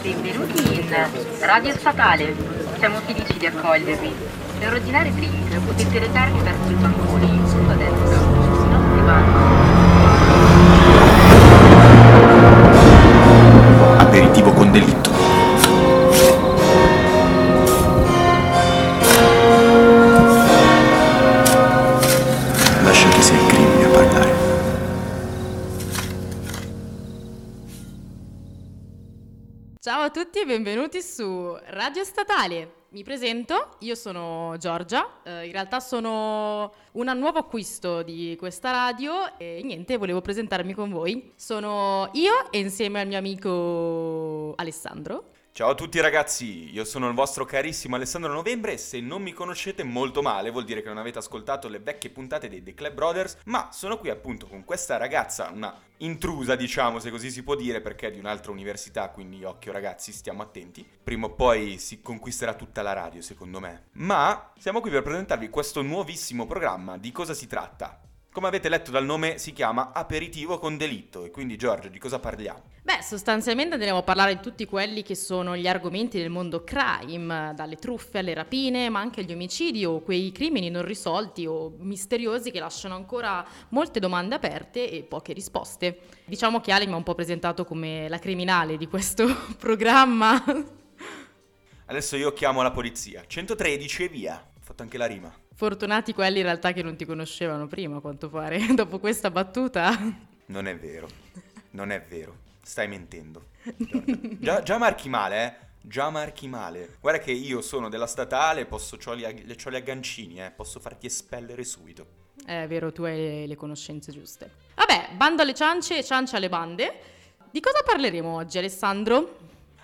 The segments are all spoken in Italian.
Benvenuti in Radio Statale. Siamo felici di accogliervi. Per ordinare drink potete recarvi verso il bancone in fondo a destra. I nostri bar Aperitivo con delitto. Tutti e benvenuti su Radio Statale. Mi presento, io sono Giorgia, eh, in realtà sono un nuovo acquisto di questa radio e niente, volevo presentarmi con voi. Sono io e insieme al mio amico Alessandro. Ciao a tutti ragazzi, io sono il vostro carissimo Alessandro Novembre e se non mi conoscete molto male vuol dire che non avete ascoltato le vecchie puntate dei The Club Brothers, ma sono qui appunto con questa ragazza, una intrusa diciamo se così si può dire perché è di un'altra università, quindi occhio ragazzi, stiamo attenti. Prima o poi si conquisterà tutta la radio secondo me. Ma siamo qui per presentarvi questo nuovissimo programma, di cosa si tratta? Come avete letto dal nome si chiama Aperitivo con delitto e quindi Giorgio di cosa parliamo? Beh, sostanzialmente andremo a parlare di tutti quelli che sono gli argomenti del mondo crime, dalle truffe alle rapine, ma anche agli omicidi o quei crimini non risolti o misteriosi che lasciano ancora molte domande aperte e poche risposte. Diciamo che Ale mi ha un po' presentato come la criminale di questo programma. Adesso io chiamo la polizia, 113 e via, ho fatto anche la rima. Fortunati quelli in realtà che non ti conoscevano prima, a quanto pare, dopo questa battuta. Non è vero, non è vero, stai mentendo. Già, già marchi male, eh? Già marchi male. Guarda che io sono della statale, posso, c'ho li, ag- c'ho aggancini, eh? Posso farti espellere subito. È vero, tu hai le conoscenze giuste. Vabbè, bando alle ciance e ciance alle bande. Di cosa parleremo oggi, Alessandro?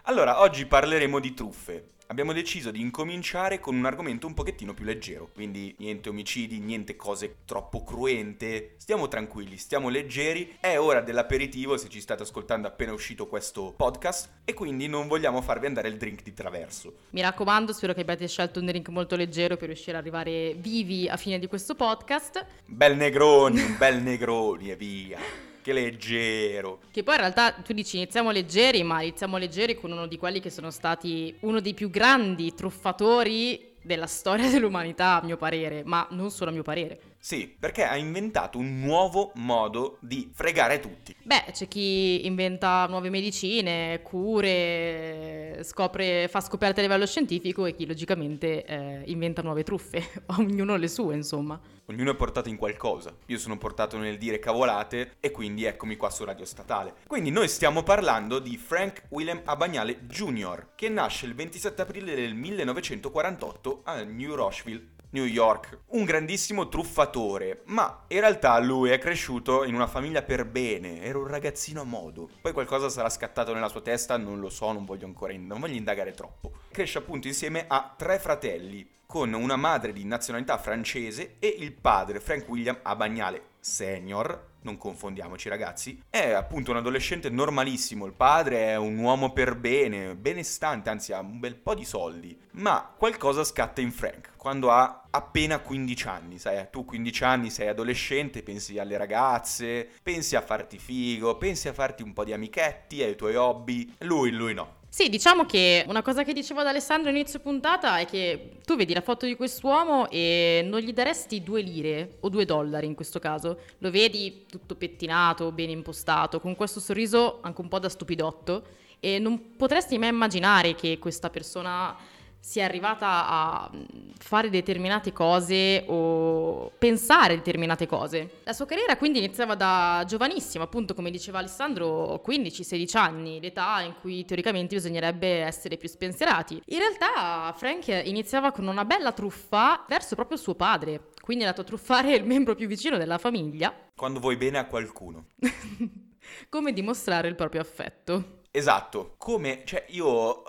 Allora, oggi parleremo di truffe. Abbiamo deciso di incominciare con un argomento un pochettino più leggero, quindi niente omicidi, niente cose troppo cruente. Stiamo tranquilli, stiamo leggeri, è ora dell'aperitivo se ci state ascoltando appena uscito questo podcast e quindi non vogliamo farvi andare il drink di traverso. Mi raccomando, spero che abbiate scelto un drink molto leggero per riuscire ad arrivare vivi a fine di questo podcast. Bel negroni, un bel negroni e via. Che leggero. Che poi in realtà tu dici iniziamo leggeri, ma iniziamo leggeri con uno di quelli che sono stati uno dei più grandi truffatori della storia dell'umanità, a mio parere, ma non solo a mio parere. Sì, perché ha inventato un nuovo modo di fregare tutti. Beh, c'è chi inventa nuove medicine, cure, scopre, fa scoperte a livello scientifico e chi logicamente eh, inventa nuove truffe, ognuno le sue insomma. Ognuno è portato in qualcosa. Io sono portato nel dire cavolate e quindi eccomi qua su Radio Statale. Quindi noi stiamo parlando di Frank William Abagnale Jr., che nasce il 27 aprile del 1948 a New Rocheville, New York. Un grandissimo truffatore, ma in realtà lui è cresciuto in una famiglia per bene, era un ragazzino a modo. Poi qualcosa sarà scattato nella sua testa, non lo so, non voglio ancora non voglio indagare troppo. Cresce appunto insieme a tre fratelli, con una madre di nazionalità francese e il padre Frank William Abagnale Senior, non confondiamoci ragazzi, è appunto un adolescente normalissimo, il padre è un uomo per bene, benestante, anzi ha un bel po' di soldi, ma qualcosa scatta in Frank quando ha appena 15 anni, sai, tu 15 anni sei adolescente, pensi alle ragazze, pensi a farti figo, pensi a farti un po' di amichetti, ai tuoi hobby, lui, lui no. Sì, diciamo che una cosa che dicevo ad Alessandro inizio puntata è che tu vedi la foto di quest'uomo e non gli daresti due lire o due dollari in questo caso. Lo vedi tutto pettinato, ben impostato, con questo sorriso anche un po' da stupidotto e non potresti mai immaginare che questa persona sia arrivata a fare determinate cose o pensare determinate cose. La sua carriera quindi iniziava da giovanissima, appunto come diceva Alessandro, 15-16 anni, l'età in cui teoricamente bisognerebbe essere più spensierati. In realtà Frank iniziava con una bella truffa verso proprio suo padre, quindi è andato a truffare il membro più vicino della famiglia, Quando vuoi bene a qualcuno. come dimostrare il proprio affetto. Esatto, come, cioè io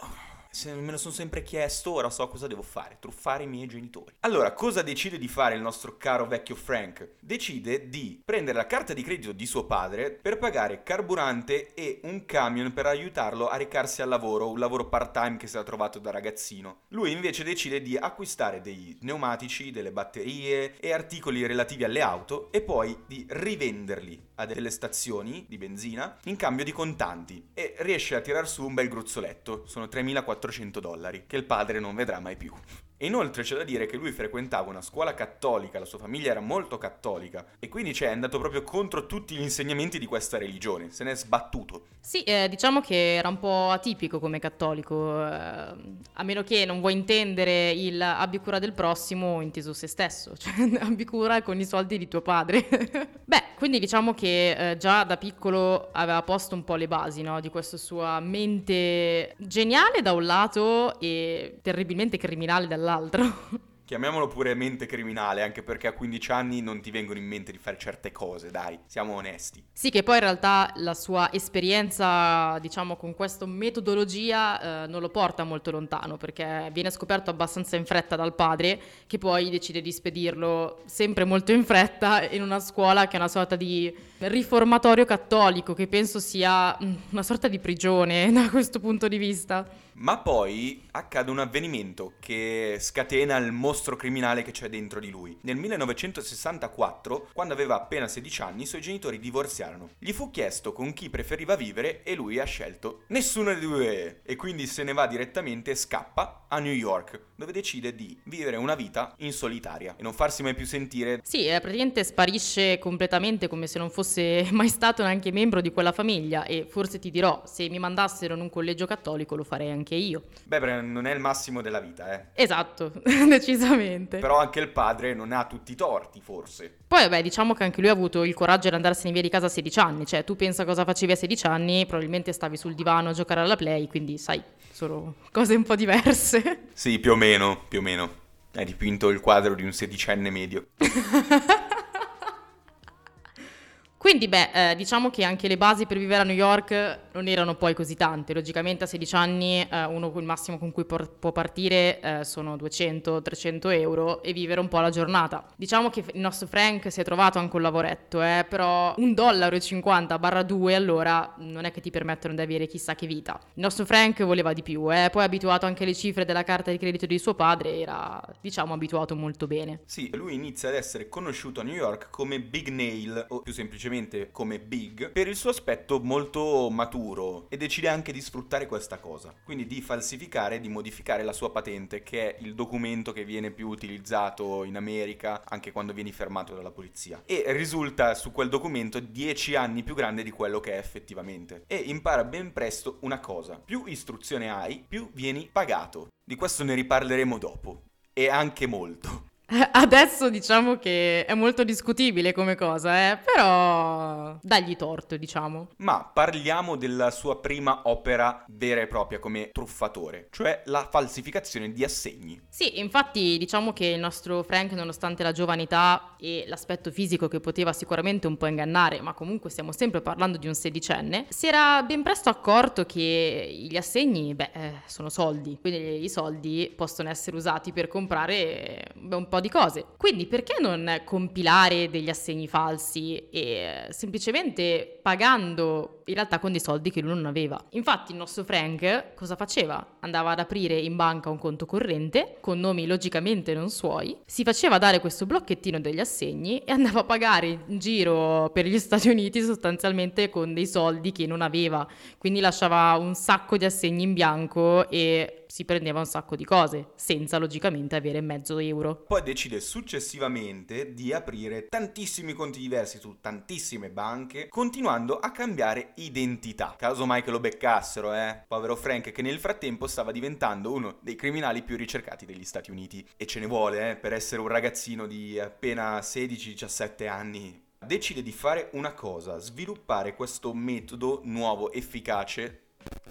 se me lo sono sempre chiesto, ora so cosa devo fare, truffare i miei genitori. Allora, cosa decide di fare il nostro caro vecchio Frank? Decide di prendere la carta di credito di suo padre per pagare carburante e un camion per aiutarlo a recarsi al lavoro, un lavoro part-time che si era trovato da ragazzino. Lui invece decide di acquistare dei pneumatici, delle batterie e articoli relativi alle auto e poi di rivenderli a delle stazioni di benzina in cambio di contanti e riesce a tirar su un bel gruzzoletto, sono 3.400 dollari, che il padre non vedrà mai più. E inoltre c'è da dire che lui frequentava una scuola cattolica, la sua famiglia era molto cattolica e quindi cioè, è andato proprio contro tutti gli insegnamenti di questa religione, se ne è sbattuto. Sì, eh, diciamo che era un po' atipico come cattolico, eh, a meno che non vuoi intendere il abbi cura del prossimo inteso se stesso, cioè abbi cura con i soldi di tuo padre. Beh, quindi diciamo che eh, già da piccolo aveva posto un po' le basi no, di questa sua mente geniale da un lato e terribilmente criminale dall'altro. Chiamiamolo pure mente criminale, anche perché a 15 anni non ti vengono in mente di fare certe cose, dai, siamo onesti. Sì, che poi in realtà la sua esperienza, diciamo, con questa metodologia eh, non lo porta molto lontano, perché viene scoperto abbastanza in fretta dal padre, che poi decide di spedirlo sempre molto in fretta in una scuola che è una sorta di riformatorio cattolico, che penso sia mm, una sorta di prigione da questo punto di vista. Ma poi accade un avvenimento che scatena il mostro criminale che c'è dentro di lui. Nel 1964, quando aveva appena 16 anni, i suoi genitori divorziarono. Gli fu chiesto con chi preferiva vivere e lui ha scelto nessuno dei due. E quindi se ne va direttamente e scappa a New York, dove decide di vivere una vita in solitaria e non farsi mai più sentire. Sì, eh, praticamente sparisce completamente come se non fosse mai stato neanche membro di quella famiglia e forse ti dirò, se mi mandassero in un collegio cattolico lo farei anche anche io. Beh, non è il massimo della vita, eh. Esatto, decisamente. Però anche il padre non ha tutti i torti, forse. Poi, vabbè, diciamo che anche lui ha avuto il coraggio di andarsene via di casa a 16 anni. Cioè, tu pensa cosa facevi a 16 anni, probabilmente stavi sul divano a giocare alla play, quindi sai, sono cose un po' diverse. Sì, più o meno, più o meno. Hai dipinto il quadro di un sedicenne medio. Quindi, beh, eh, diciamo che anche le basi per vivere a New York non erano poi così tante. Logicamente a 16 anni eh, uno il massimo con cui por- può partire eh, sono 200-300 euro e vivere un po' la giornata. Diciamo che il nostro Frank si è trovato anche un lavoretto, eh, però un dollaro e 50 barra 2 allora non è che ti permettono di avere chissà che vita. Il nostro Frank voleva di più, eh, poi abituato anche alle cifre della carta di credito di suo padre, era diciamo abituato molto bene. Sì, lui inizia ad essere conosciuto a New York come Big Nail o più semplicemente semplicemente come Big per il suo aspetto molto maturo e decide anche di sfruttare questa cosa, quindi di falsificare, di modificare la sua patente che è il documento che viene più utilizzato in America anche quando vieni fermato dalla polizia e risulta su quel documento 10 anni più grande di quello che è effettivamente e impara ben presto una cosa, più istruzione hai, più vieni pagato. Di questo ne riparleremo dopo e anche molto. Adesso diciamo che è molto discutibile come cosa, eh? però dagli torto, diciamo. Ma parliamo della sua prima opera vera e propria come truffatore, cioè la falsificazione di assegni. Sì, infatti diciamo che il nostro Frank, nonostante la giovane età e l'aspetto fisico che poteva sicuramente un po' ingannare, ma comunque stiamo sempre parlando di un sedicenne, si era ben presto accorto che gli assegni, beh, eh, sono soldi, quindi i soldi possono essere usati per comprare beh, un po' po' di cose. Quindi perché non compilare degli assegni falsi e semplicemente pagando in realtà con dei soldi che lui non aveva? Infatti il nostro Frank cosa faceva? Andava ad aprire in banca un conto corrente con nomi logicamente non suoi, si faceva dare questo blocchettino degli assegni e andava a pagare in giro per gli Stati Uniti sostanzialmente con dei soldi che non aveva. Quindi lasciava un sacco di assegni in bianco e si prendeva un sacco di cose, senza logicamente avere mezzo euro. Poi decide successivamente di aprire tantissimi conti diversi su tantissime banche, continuando a cambiare identità. Caso mai che lo beccassero, eh? Povero Frank che nel frattempo stava diventando uno dei criminali più ricercati degli Stati Uniti. E ce ne vuole, eh, per essere un ragazzino di appena 16-17 anni decide di fare una cosa, sviluppare questo metodo nuovo, efficace,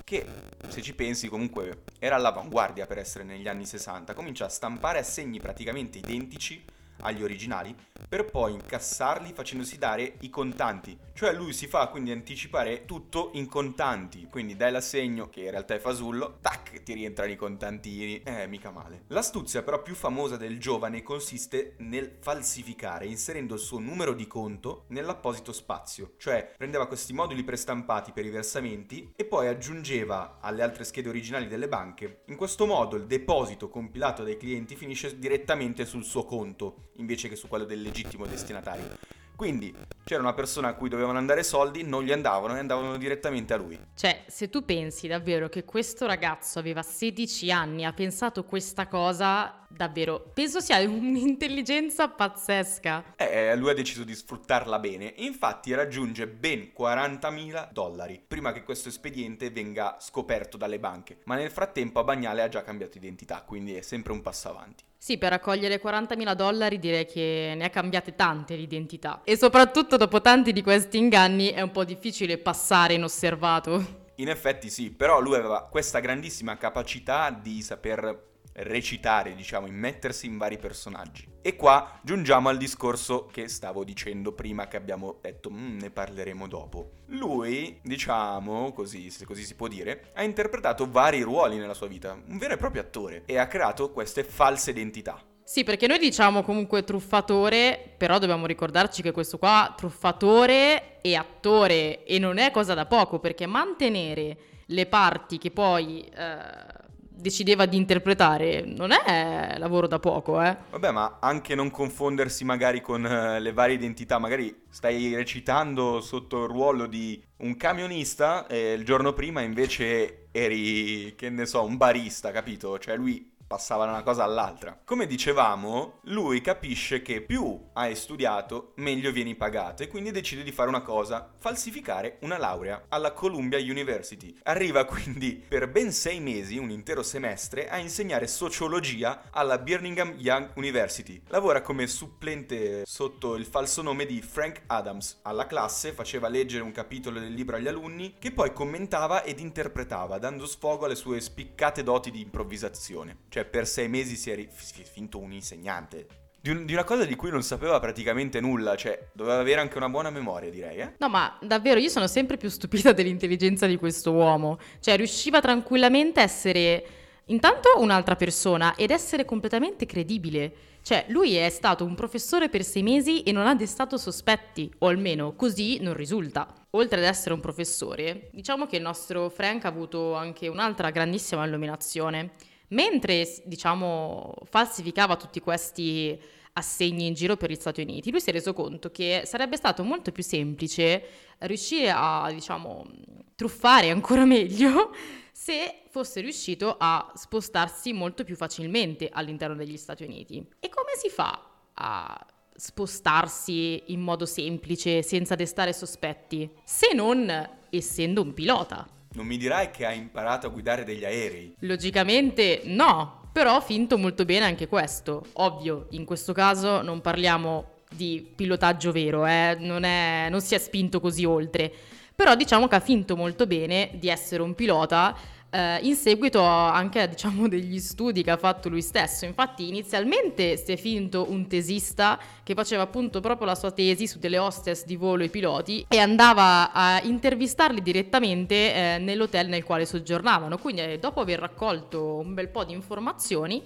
che se ci pensi comunque era all'avanguardia per essere negli anni 60, comincia a stampare assegni praticamente identici agli originali per poi incassarli facendosi dare i contanti. Cioè lui si fa quindi anticipare tutto in contanti, quindi dai l'assegno che in realtà è fasullo, tac, ti rientrano i contantini, eh, mica male. L'astuzia però più famosa del giovane consiste nel falsificare, inserendo il suo numero di conto nell'apposito spazio, cioè prendeva questi moduli prestampati per i versamenti e poi aggiungeva alle altre schede originali delle banche. In questo modo il deposito compilato dai clienti finisce direttamente sul suo conto, invece che su quello del legittimo destinatario. Quindi c'era una persona a cui dovevano andare soldi, non gli andavano e andavano direttamente a lui. Cioè, se tu pensi davvero che questo ragazzo aveva 16 anni, ha pensato questa cosa, davvero, penso sia un'intelligenza pazzesca. Eh, lui ha deciso di sfruttarla bene, infatti raggiunge ben 40.000 dollari prima che questo espediente venga scoperto dalle banche. Ma nel frattempo a Bagnale ha già cambiato identità, quindi è sempre un passo avanti. Sì, per raccogliere 40.000 dollari direi che ne ha cambiate tante l'identità. E soprattutto dopo tanti di questi inganni è un po' difficile passare inosservato. In effetti sì, però lui aveva questa grandissima capacità di saper recitare, diciamo, immettersi in vari personaggi. E qua giungiamo al discorso che stavo dicendo prima che abbiamo detto mm, ne parleremo dopo. Lui, diciamo, così, se così si può dire, ha interpretato vari ruoli nella sua vita, un vero e proprio attore, e ha creato queste false identità. Sì, perché noi diciamo comunque truffatore, però dobbiamo ricordarci che questo qua truffatore e attore e non è cosa da poco, perché mantenere le parti che poi eh, decideva di interpretare non è lavoro da poco, eh. Vabbè, ma anche non confondersi magari con eh, le varie identità, magari stai recitando sotto il ruolo di un camionista e il giorno prima invece eri, che ne so, un barista, capito? Cioè lui passava da una cosa all'altra. Come dicevamo, lui capisce che più hai studiato, meglio vieni pagato e quindi decide di fare una cosa, falsificare una laurea alla Columbia University. Arriva quindi per ben sei mesi, un intero semestre, a insegnare sociologia alla Birmingham Young University. Lavora come supplente sotto il falso nome di Frank Adams. Alla classe faceva leggere un capitolo del libro agli alunni che poi commentava ed interpretava, dando sfogo alle sue spiccate doti di improvvisazione. Cioè per sei mesi si è, ri- finto un insegnante. Di, un- di una cosa di cui non sapeva praticamente nulla, cioè doveva avere anche una buona memoria direi, eh? No, ma davvero io sono sempre più stupita dell'intelligenza di questo uomo. Cioè, riusciva tranquillamente a essere intanto un'altra persona ed essere completamente credibile. Cioè, lui è stato un professore per sei mesi e non ha destato sospetti, o almeno così non risulta. Oltre ad essere un professore, diciamo che il nostro Frank ha avuto anche un'altra grandissima illuminazione. Mentre, diciamo, falsificava tutti questi assegni in giro per gli Stati Uniti, lui si è reso conto che sarebbe stato molto più semplice riuscire a, diciamo, truffare ancora meglio se fosse riuscito a spostarsi molto più facilmente all'interno degli Stati Uniti. E come si fa a spostarsi in modo semplice senza destare sospetti? Se non essendo un pilota. Non mi dirai che hai imparato a guidare degli aerei. Logicamente no, però finto molto bene anche questo. Ovvio, in questo caso non parliamo di pilotaggio vero, eh? non, è, non si è spinto così oltre. Però diciamo che ha finto molto bene di essere un pilota eh, in seguito anche diciamo, degli studi che ha fatto lui stesso. Infatti inizialmente si è finto un tesista che faceva appunto proprio la sua tesi su delle hostess di volo e piloti e andava a intervistarli direttamente eh, nell'hotel nel quale soggiornavano. Quindi eh, dopo aver raccolto un bel po' di informazioni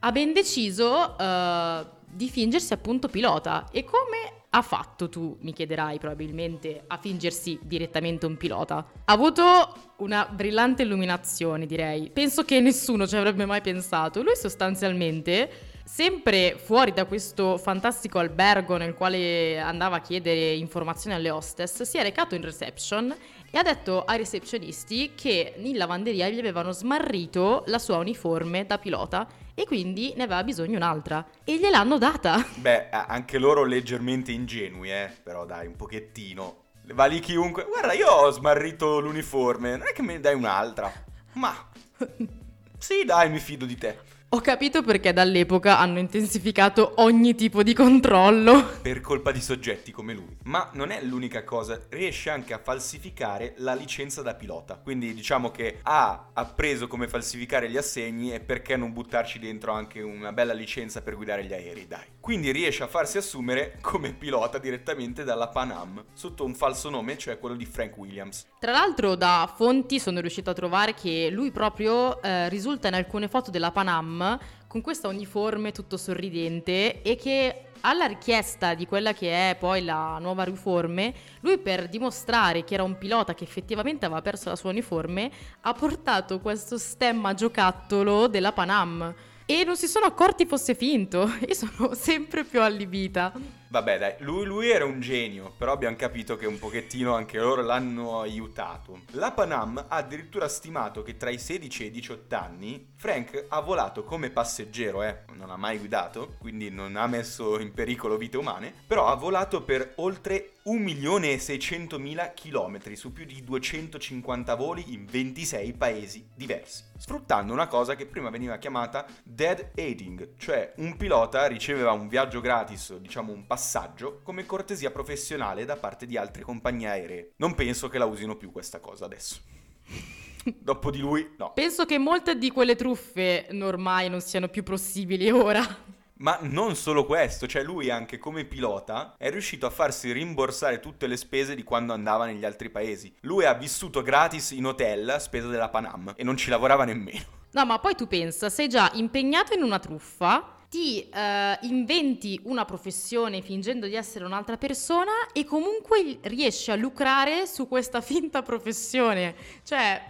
ha ben deciso eh, di fingersi appunto pilota. E come ha fatto tu, mi chiederai probabilmente, a fingersi direttamente un pilota? Ha avuto una brillante illuminazione, direi. Penso che nessuno ci avrebbe mai pensato. Lui sostanzialmente, sempre fuori da questo fantastico albergo nel quale andava a chiedere informazioni alle hostess, si è recato in reception e ha detto ai receptionisti che in lavanderia gli avevano smarrito la sua uniforme da pilota e quindi ne aveva bisogno un'altra e gliel'hanno data. Beh, anche loro leggermente ingenui, eh, però dai, un pochettino. Va lì chiunque. Guarda, io ho smarrito l'uniforme, non è che me ne dai un'altra. Ma Sì, dai, mi fido di te. Ho capito perché dall'epoca hanno intensificato ogni tipo di controllo. Per colpa di soggetti come lui. Ma non è l'unica cosa, riesce anche a falsificare la licenza da pilota. Quindi diciamo che ha appreso come falsificare gli assegni e perché non buttarci dentro anche una bella licenza per guidare gli aerei, dai. Quindi riesce a farsi assumere come pilota direttamente dalla Pan Am, sotto un falso nome, cioè quello di Frank Williams. Tra l'altro da fonti sono riuscito a trovare che lui proprio eh, risulta in alcune foto della Pan Am con questa uniforme tutto sorridente e che alla richiesta di quella che è poi la nuova uniforme, lui per dimostrare che era un pilota che effettivamente aveva perso la sua uniforme, ha portato questo stemma giocattolo della Panam e non si sono accorti fosse finto. Io sono sempre più allibita. Vabbè, dai, lui, lui era un genio, però abbiamo capito che un pochettino anche loro l'hanno aiutato. La Panam ha addirittura stimato che tra i 16 e i 18 anni Frank ha volato come passeggero, eh, non ha mai guidato, quindi non ha messo in pericolo vite umane, però ha volato per oltre 1.600.000 km su più di 250 voli in 26 paesi diversi, sfruttando una cosa che prima veniva chiamata dead aiding, cioè un pilota riceveva un viaggio gratis, diciamo un passaggio, come cortesia professionale da parte di altre compagnie aeree. Non penso che la usino più questa cosa adesso. Dopo di lui, no. Penso che molte di quelle truffe ormai non siano più possibili ora. Ma non solo questo, cioè lui anche come pilota è riuscito a farsi rimborsare tutte le spese di quando andava negli altri paesi. Lui ha vissuto gratis in hotel a spesa della Panam e non ci lavorava nemmeno. No, ma poi tu pensa, sei già impegnato in una truffa, ti eh, inventi una professione fingendo di essere un'altra persona e comunque riesci a lucrare su questa finta professione. Cioè,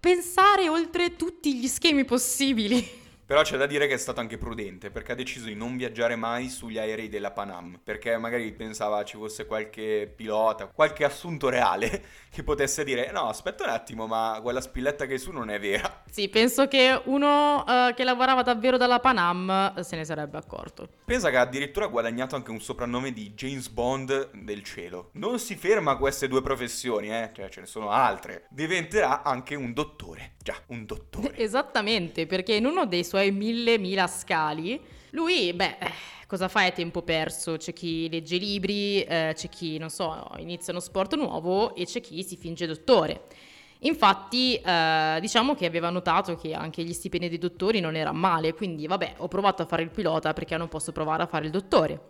pensare oltre tutti gli schemi possibili. Però c'è da dire che è stato anche prudente perché ha deciso di non viaggiare mai sugli aerei della Panam perché magari pensava ci fosse qualche pilota, qualche assunto reale che potesse dire no aspetta un attimo ma quella spilletta che hai su non è vera. Sì, penso che uno uh, che lavorava davvero dalla Panam se ne sarebbe accorto. Pensa che ha addirittura guadagnato anche un soprannome di James Bond del cielo. Non si ferma a queste due professioni, eh, cioè ce ne sono altre. Diventerà anche un dottore. Già, un dottore. Esattamente, perché in uno dei suoi mille mila scali, lui, beh, eh, cosa fa a tempo perso? C'è chi legge libri, eh, c'è chi, non so, inizia uno sport nuovo e c'è chi si finge dottore. Infatti, eh, diciamo che aveva notato che anche gli stipendi dei dottori non erano male, quindi vabbè, ho provato a fare il pilota perché non posso provare a fare il dottore.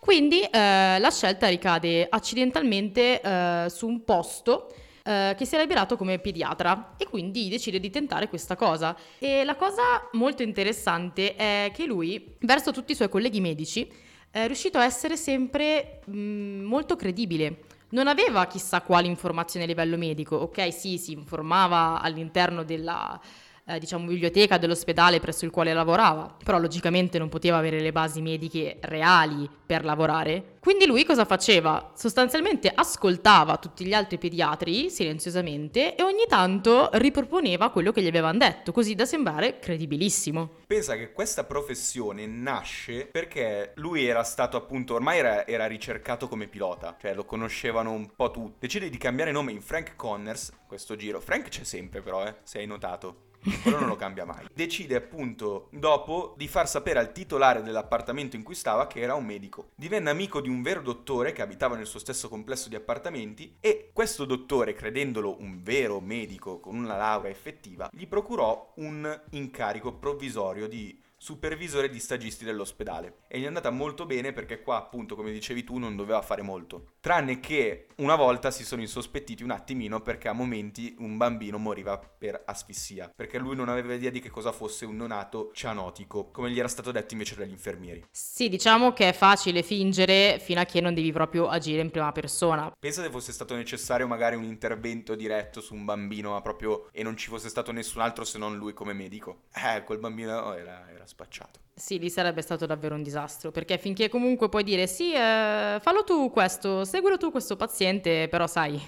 Quindi eh, la scelta ricade accidentalmente eh, su un posto eh, che si è liberato come pediatra e quindi decide di tentare questa cosa. E la cosa molto interessante è che lui, verso tutti i suoi colleghi medici, è riuscito a essere sempre mh, mm, molto credibile. Non aveva chissà quali informazioni a livello medico, ok? Sì, si informava all'interno della, eh, diciamo, biblioteca dell'ospedale presso il quale lavorava, però logicamente non poteva avere le basi mediche reali per lavorare. Quindi lui cosa faceva? Sostanzialmente ascoltava tutti gli altri pediatri silenziosamente e ogni tanto riproponeva quello che gli avevano detto, così da sembrare credibilissimo. Pensa che questa professione nasce perché lui era stato appunto, ormai era, era ricercato come pilota, cioè lo conoscevano un po' tutti. Decide di cambiare nome in Frank Connors, questo giro. Frank c'è sempre però, eh, se hai notato quello non lo cambia mai. Decide appunto dopo di far sapere al titolare dell'appartamento in cui stava che era un medico. Divenne amico di un vero dottore che abitava nel suo stesso complesso di appartamenti e questo dottore, credendolo un vero medico con una laurea effettiva, gli procurò un incarico provvisorio di supervisore di stagisti dell'ospedale. E gli è andata molto bene perché qua appunto come dicevi tu non doveva fare molto. Tranne che una volta si sono insospettiti un attimino perché a momenti un bambino moriva per asfissia. Perché lui non aveva idea di che cosa fosse un neonato cianotico come gli era stato detto invece dagli infermieri. Sì diciamo che è facile fingere fino a che non devi proprio agire in prima persona. Pensa se fosse stato necessario magari un intervento diretto su un bambino ma proprio e non ci fosse stato nessun altro se non lui come medico. Eh quel bambino era, era spacciato. Sì, lì sarebbe stato davvero un disastro, perché finché comunque puoi dire sì, eh, fallo tu questo, seguilo tu questo paziente, però sai,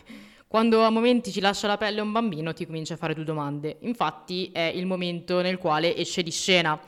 quando a momenti ci lascia la pelle un bambino ti comincia a fare due domande. Infatti è il momento nel quale esce di scena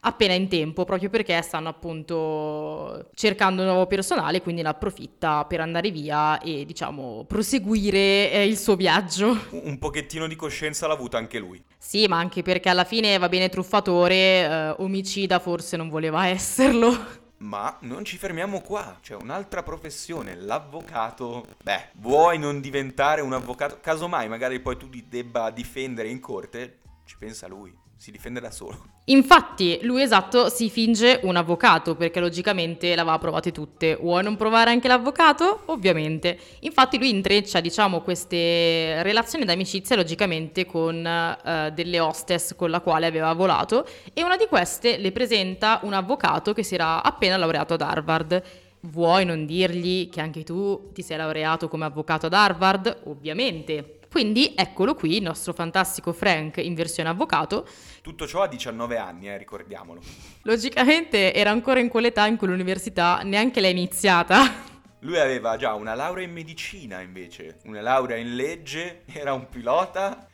appena in tempo, proprio perché stanno appunto cercando un nuovo personale, quindi ne approfitta per andare via e diciamo proseguire eh, il suo viaggio. Un pochettino di coscienza l'ha avuta anche lui. Sì, ma anche perché alla fine va bene truffatore, eh, omicida forse non voleva esserlo. Ma non ci fermiamo qua, c'è un'altra professione, l'avvocato. Beh, vuoi non diventare un avvocato? Casomai magari poi tu ti debba difendere in corte, ci pensa lui si difende da solo. Infatti, lui esatto si finge un avvocato perché logicamente l'aveva provate tutte. Vuoi non provare anche l'avvocato? Ovviamente. Infatti, lui intreccia, diciamo, queste relazioni d'amicizia logicamente con uh, delle hostess con la quale aveva volato e una di queste le presenta un avvocato che si era appena laureato ad Harvard. Vuoi non dirgli che anche tu ti sei laureato come avvocato ad Harvard? Ovviamente. Quindi eccolo qui, il nostro fantastico Frank in versione avvocato. Tutto ciò a 19 anni, eh, ricordiamolo. Logicamente era ancora in quell'età in cui l'università neanche l'ha iniziata. Lui aveva già una laurea in medicina invece, una laurea in legge, era un pilota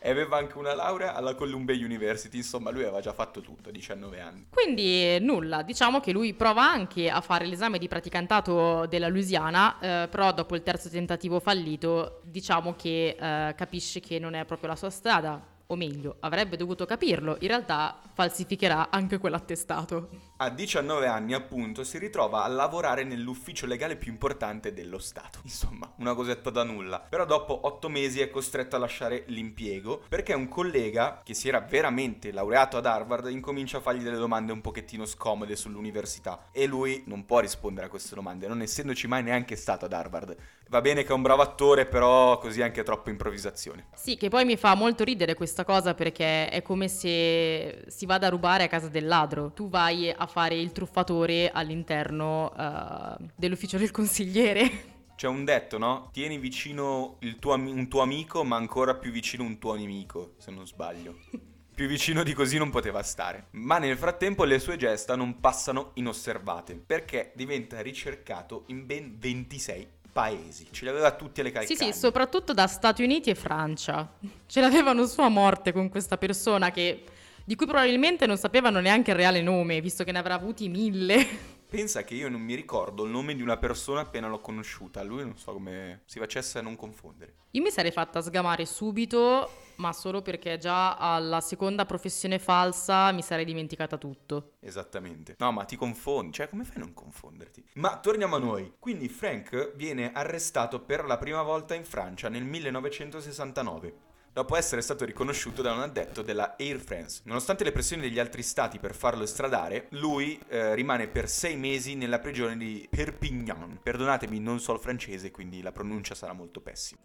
e aveva anche una laurea alla Columbia University, insomma lui aveva già fatto tutto a 19 anni. Quindi nulla, diciamo che lui prova anche a fare l'esame di praticantato della Louisiana, eh, però dopo il terzo tentativo fallito diciamo che eh, capisce che non è proprio la sua strada, o meglio, avrebbe dovuto capirlo, in realtà falsificherà anche quell'attestato. A 19 anni, appunto, si ritrova a lavorare nell'ufficio legale più importante dello Stato. Insomma, una cosetta da nulla. Però dopo 8 mesi è costretto a lasciare l'impiego perché un collega, che si era veramente laureato ad Harvard, incomincia a fargli delle domande un pochettino scomode sull'università. E lui non può rispondere a queste domande, non essendoci mai neanche stato ad Harvard. Va bene che è un bravo attore, però così anche troppa improvvisazione. Sì, che poi mi fa molto ridere questa cosa perché è come se si vada a rubare a casa del ladro. Tu vai a fare il truffatore all'interno uh, dell'ufficio del consigliere. C'è un detto, no? Tieni vicino tuo, un tuo amico, ma ancora più vicino un tuo nemico, se non sbaglio. Più vicino di così non poteva stare. Ma nel frattempo le sue gesta non passano inosservate, perché diventa ricercato in ben 26 paesi. Ce li aveva tutti alle calcagna. Sì, sì, soprattutto da Stati Uniti e Francia. Ce l'avevano su a morte con questa persona che, di cui probabilmente non sapevano neanche il reale nome, visto che ne avrà avuti mille. Pensa che io non mi ricordo il nome di una persona appena l'ho conosciuta. Lui non so come si facesse a non confondere. Io mi sarei fatta sgamare subito, ma solo perché già alla seconda professione falsa mi sarei dimenticata tutto. Esattamente. No, ma ti confondi. Cioè, come fai a non confonderti? Ma torniamo a noi. Quindi Frank viene arrestato per la prima volta in Francia nel 1969 dopo essere stato riconosciuto da un addetto della Air France. Nonostante le pressioni degli altri stati per farlo estradare, lui eh, rimane per sei mesi nella prigione di Perpignan. Perdonatemi, non so il francese, quindi la pronuncia sarà molto pessima.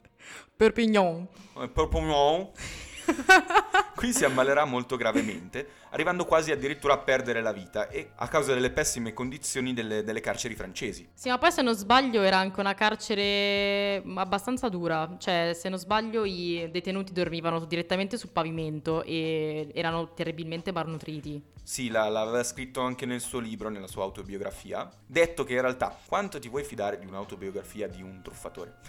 Perpignan. Eh, Perpignan. Qui si ammalerà molto gravemente, arrivando quasi addirittura a perdere la vita e a causa delle pessime condizioni delle, delle, carceri francesi. Sì, ma poi se non sbaglio era anche una carcere abbastanza dura, cioè se non sbaglio i detenuti dormivano direttamente sul pavimento e erano terribilmente malnutriti. Sì, l'aveva scritto anche nel suo libro, nella sua autobiografia, detto che in realtà quanto ti vuoi fidare di un'autobiografia di un truffatore?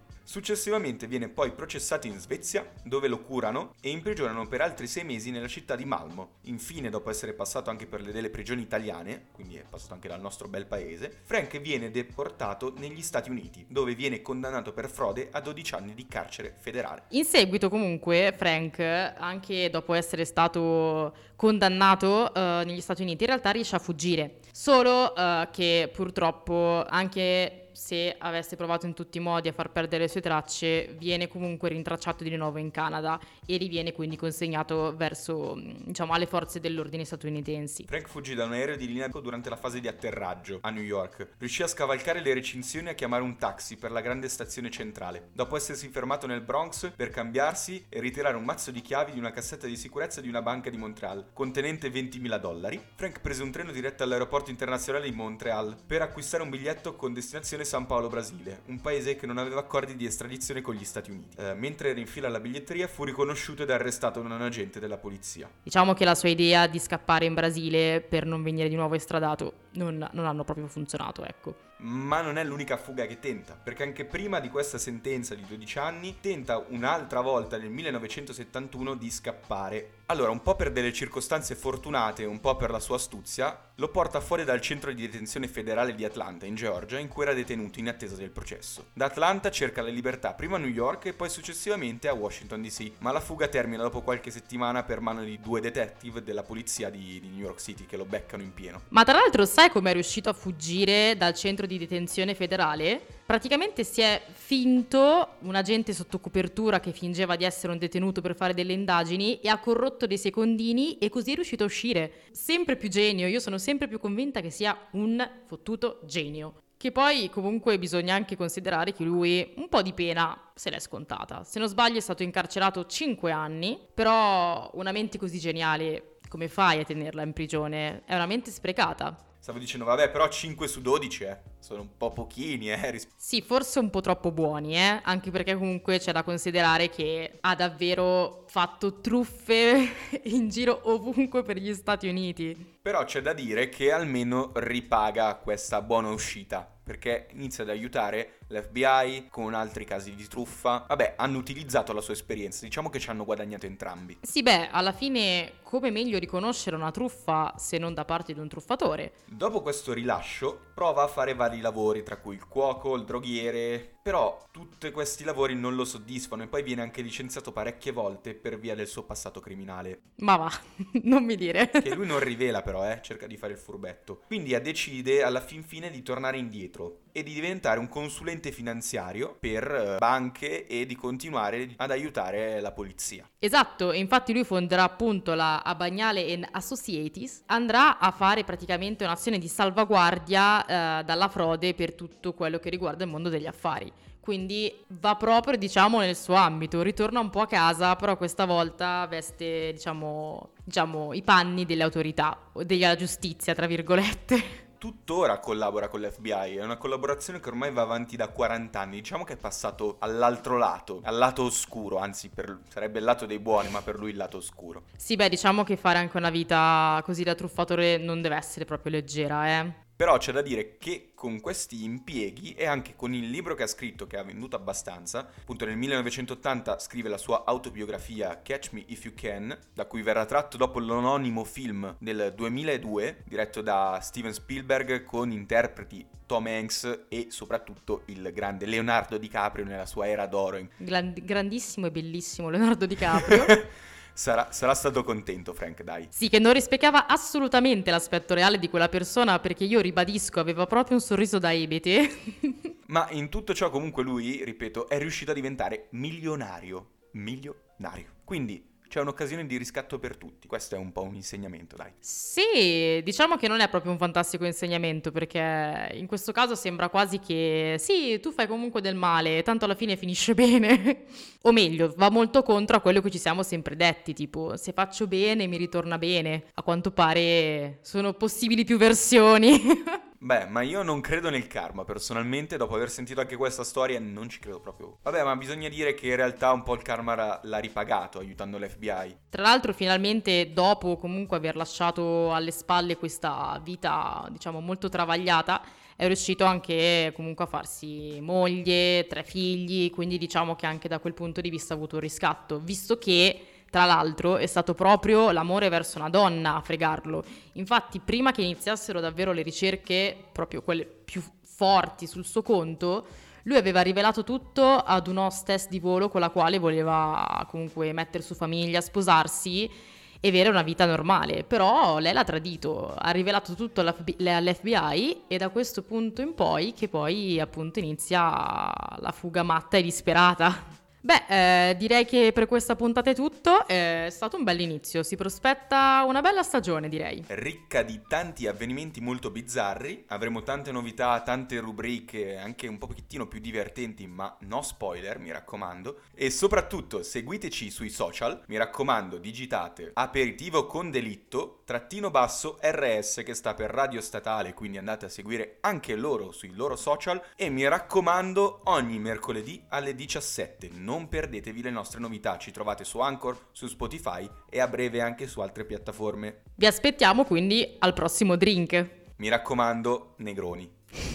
Successivamente viene poi processato in Svezia, dove lo curano e imprigionano per altri sei mesi nella città di Malmo. Infine, dopo essere passato anche per le delle prigioni italiane, quindi è passato anche dal nostro bel paese, Frank viene deportato negli Stati Uniti, dove viene condannato per frode a 12 anni di carcere federale. In seguito, comunque, Frank, anche dopo essere stato condannato uh, negli Stati Uniti, in realtà riesce a fuggire. Solo uh, che purtroppo anche se avesse provato in tutti i modi a far perdere le sue tracce, viene comunque rintracciato di nuovo in Canada e riviene quindi consegnato verso, diciamo, alle forze dell'ordine statunitensi. Frank fuggì da un aereo di linea durante la fase di atterraggio a New York. Riuscì a scavalcare le recinzioni e a chiamare un taxi per la grande stazione centrale. Dopo essersi fermato nel Bronx per cambiarsi e ritirare un mazzo di chiavi di una cassetta di sicurezza di una banca di Montreal, contenente 20.000 dollari, Frank prese un treno diretto all'aeroporto internazionale di Montreal per acquistare un biglietto con destinazione San Paolo, Brasile, un paese che non aveva accordi di estradizione con gli Stati Uniti. Eh, mentre era in fila alla biglietteria fu riconosciuto ed arrestato da un agente della polizia. Diciamo che la sua idea di scappare in Brasile per non venire di nuovo estradato non, non hanno proprio funzionato, ecco. Ma non è l'unica fuga che tenta, perché anche prima di questa sentenza di 12 anni tenta un'altra volta nel 1971 di scappare. Allora, un po' per delle circostanze fortunate e un po' per la sua astuzia, lo porta fuori dal centro di detenzione federale di Atlanta, in Georgia, in cui era detenuto in attesa del processo. Da Atlanta cerca la libertà prima a New York e poi successivamente a Washington DC, ma la fuga termina dopo qualche settimana per mano di due detective della polizia di, di New York City che lo beccano in pieno. Ma tra l'altro sai come è riuscito a fuggire dal centro di detenzione federale? Praticamente si è finto un agente sotto copertura che fingeva di essere un detenuto per fare delle indagini e ha corrotto dei secondini e così è riuscito a uscire. Sempre più genio, io sono sempre più convinta che sia un fottuto genio. Che poi comunque bisogna anche considerare che lui un po' di pena se l'è scontata. Se non sbaglio è stato incarcerato 5 anni, però una mente così geniale come fai a tenerla in prigione? È una mente sprecata. Stavo dicendo, vabbè, però 5 su 12, eh. Sono un po' pochini, eh. ris- Sì, forse un po' troppo buoni, eh? Anche perché comunque c'è da considerare che ha davvero fatto truffe in giro ovunque per gli Stati Uniti. Però c'è da dire che almeno ripaga questa buona uscita. Perché inizia ad aiutare l'FBI con altri casi di truffa. Vabbè, hanno utilizzato la sua esperienza. Diciamo che ci hanno guadagnato entrambi. Sì, beh, alla fine come meglio riconoscere una truffa se non da parte di un truffatore? Dopo questo rilascio, prova a fare vari lavori, tra cui il cuoco, il droghiere. Però tutti questi lavori non lo soddisfano e poi viene anche licenziato parecchie volte per via del suo passato criminale. Ma va, non mi dire. Che lui non rivela però, eh, cerca di fare il furbetto. Quindi decide alla fin fine di tornare indietro e di diventare un consulente finanziario per eh, banche e di continuare ad aiutare la polizia. Esatto, infatti lui fonderà appunto la Abagnale Associates, andrà a fare praticamente un'azione di salvaguardia eh, dalla frode per tutto quello che riguarda il mondo degli affari. Quindi va proprio, diciamo, nel suo ambito, ritorna un po' a casa, però questa volta veste, diciamo, diciamo i panni delle autorità, o della giustizia, tra virgolette. Tuttora collabora con l'FBI, è una collaborazione che ormai va avanti da 40 anni, diciamo che è passato all'altro lato, al lato oscuro, anzi per- sarebbe il lato dei buoni, ma per lui il lato oscuro. Sì, beh, diciamo che fare anche una vita così da truffatore non deve essere proprio leggera, eh. Però c'è da dire che con questi impieghi e anche con il libro che ha scritto, che ha venduto abbastanza, appunto nel 1980 scrive la sua autobiografia Catch Me If You Can, da cui verrà tratto dopo l'anonimo film del 2002, diretto da Steven Spielberg con interpreti Tom Hanks e soprattutto il grande Leonardo DiCaprio nella sua era d'oro. Gran- grandissimo e bellissimo Leonardo DiCaprio. Sarà, sarà stato contento Frank, dai. Sì, che non rispecchiava assolutamente l'aspetto reale di quella persona perché io ribadisco, aveva proprio un sorriso da ebete. Ma in tutto ciò comunque lui, ripeto, è riuscito a diventare milionario. Milionario. Quindi c'è un'occasione di riscatto per tutti. Questo è un po' un insegnamento, dai. sì, diciamo che non è proprio un fantastico insegnamento perché in questo caso sembra quasi che sì, tu fai comunque del male, tanto alla fine finisce bene. o meglio, va molto contro a quello che ci siamo sempre detti, tipo se faccio bene mi ritorna bene. A quanto pare sono possibili più versioni. Beh, ma io non credo nel karma, personalmente, dopo aver sentito anche questa storia, non ci credo proprio. Vabbè, ma bisogna dire che in realtà un po' il karma ra- l'ha ripagato aiutando l'FBI. Tra l'altro, finalmente, dopo comunque aver lasciato alle spalle questa vita, diciamo, molto travagliata, è riuscito anche comunque a farsi moglie, tre figli, quindi diciamo che anche da quel punto di vista ha avuto un riscatto, visto che tra l'altro è stato proprio l'amore verso una donna a fregarlo. Infatti, prima che iniziassero davvero le ricerche, proprio quelle più forti sul suo conto, lui aveva rivelato tutto ad un hostess di volo con la quale voleva comunque mettere su famiglia, sposarsi e avere una vita normale. Però lei l'ha tradito, ha rivelato tutto all'FB- all'FBI e da questo punto in poi che poi appunto inizia la fuga matta e disperata. Beh, eh, direi che per questa puntata è tutto, è stato un bel inizio, si prospetta una bella stagione direi. Ricca di tanti avvenimenti molto bizzarri, avremo tante novità, tante rubriche anche un pochettino più divertenti, ma no spoiler, mi raccomando. E soprattutto seguiteci sui social, mi raccomando, digitate aperitivo con delitto, trattino basso RS che sta per Radio Statale, quindi andate a seguire anche loro sui loro social e mi raccomando ogni mercoledì alle 17. Non perdetevi le nostre novità, ci trovate su Anchor, su Spotify e a breve anche su altre piattaforme. Vi aspettiamo quindi al prossimo drink. Mi raccomando, Negroni.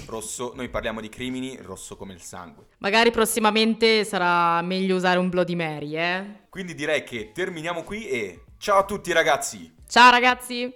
Rosso, noi parliamo di crimini, rosso come il sangue. Magari prossimamente sarà meglio usare un Bloody Mary, eh? Quindi direi che terminiamo qui e ciao a tutti ragazzi! Ciao ragazzi!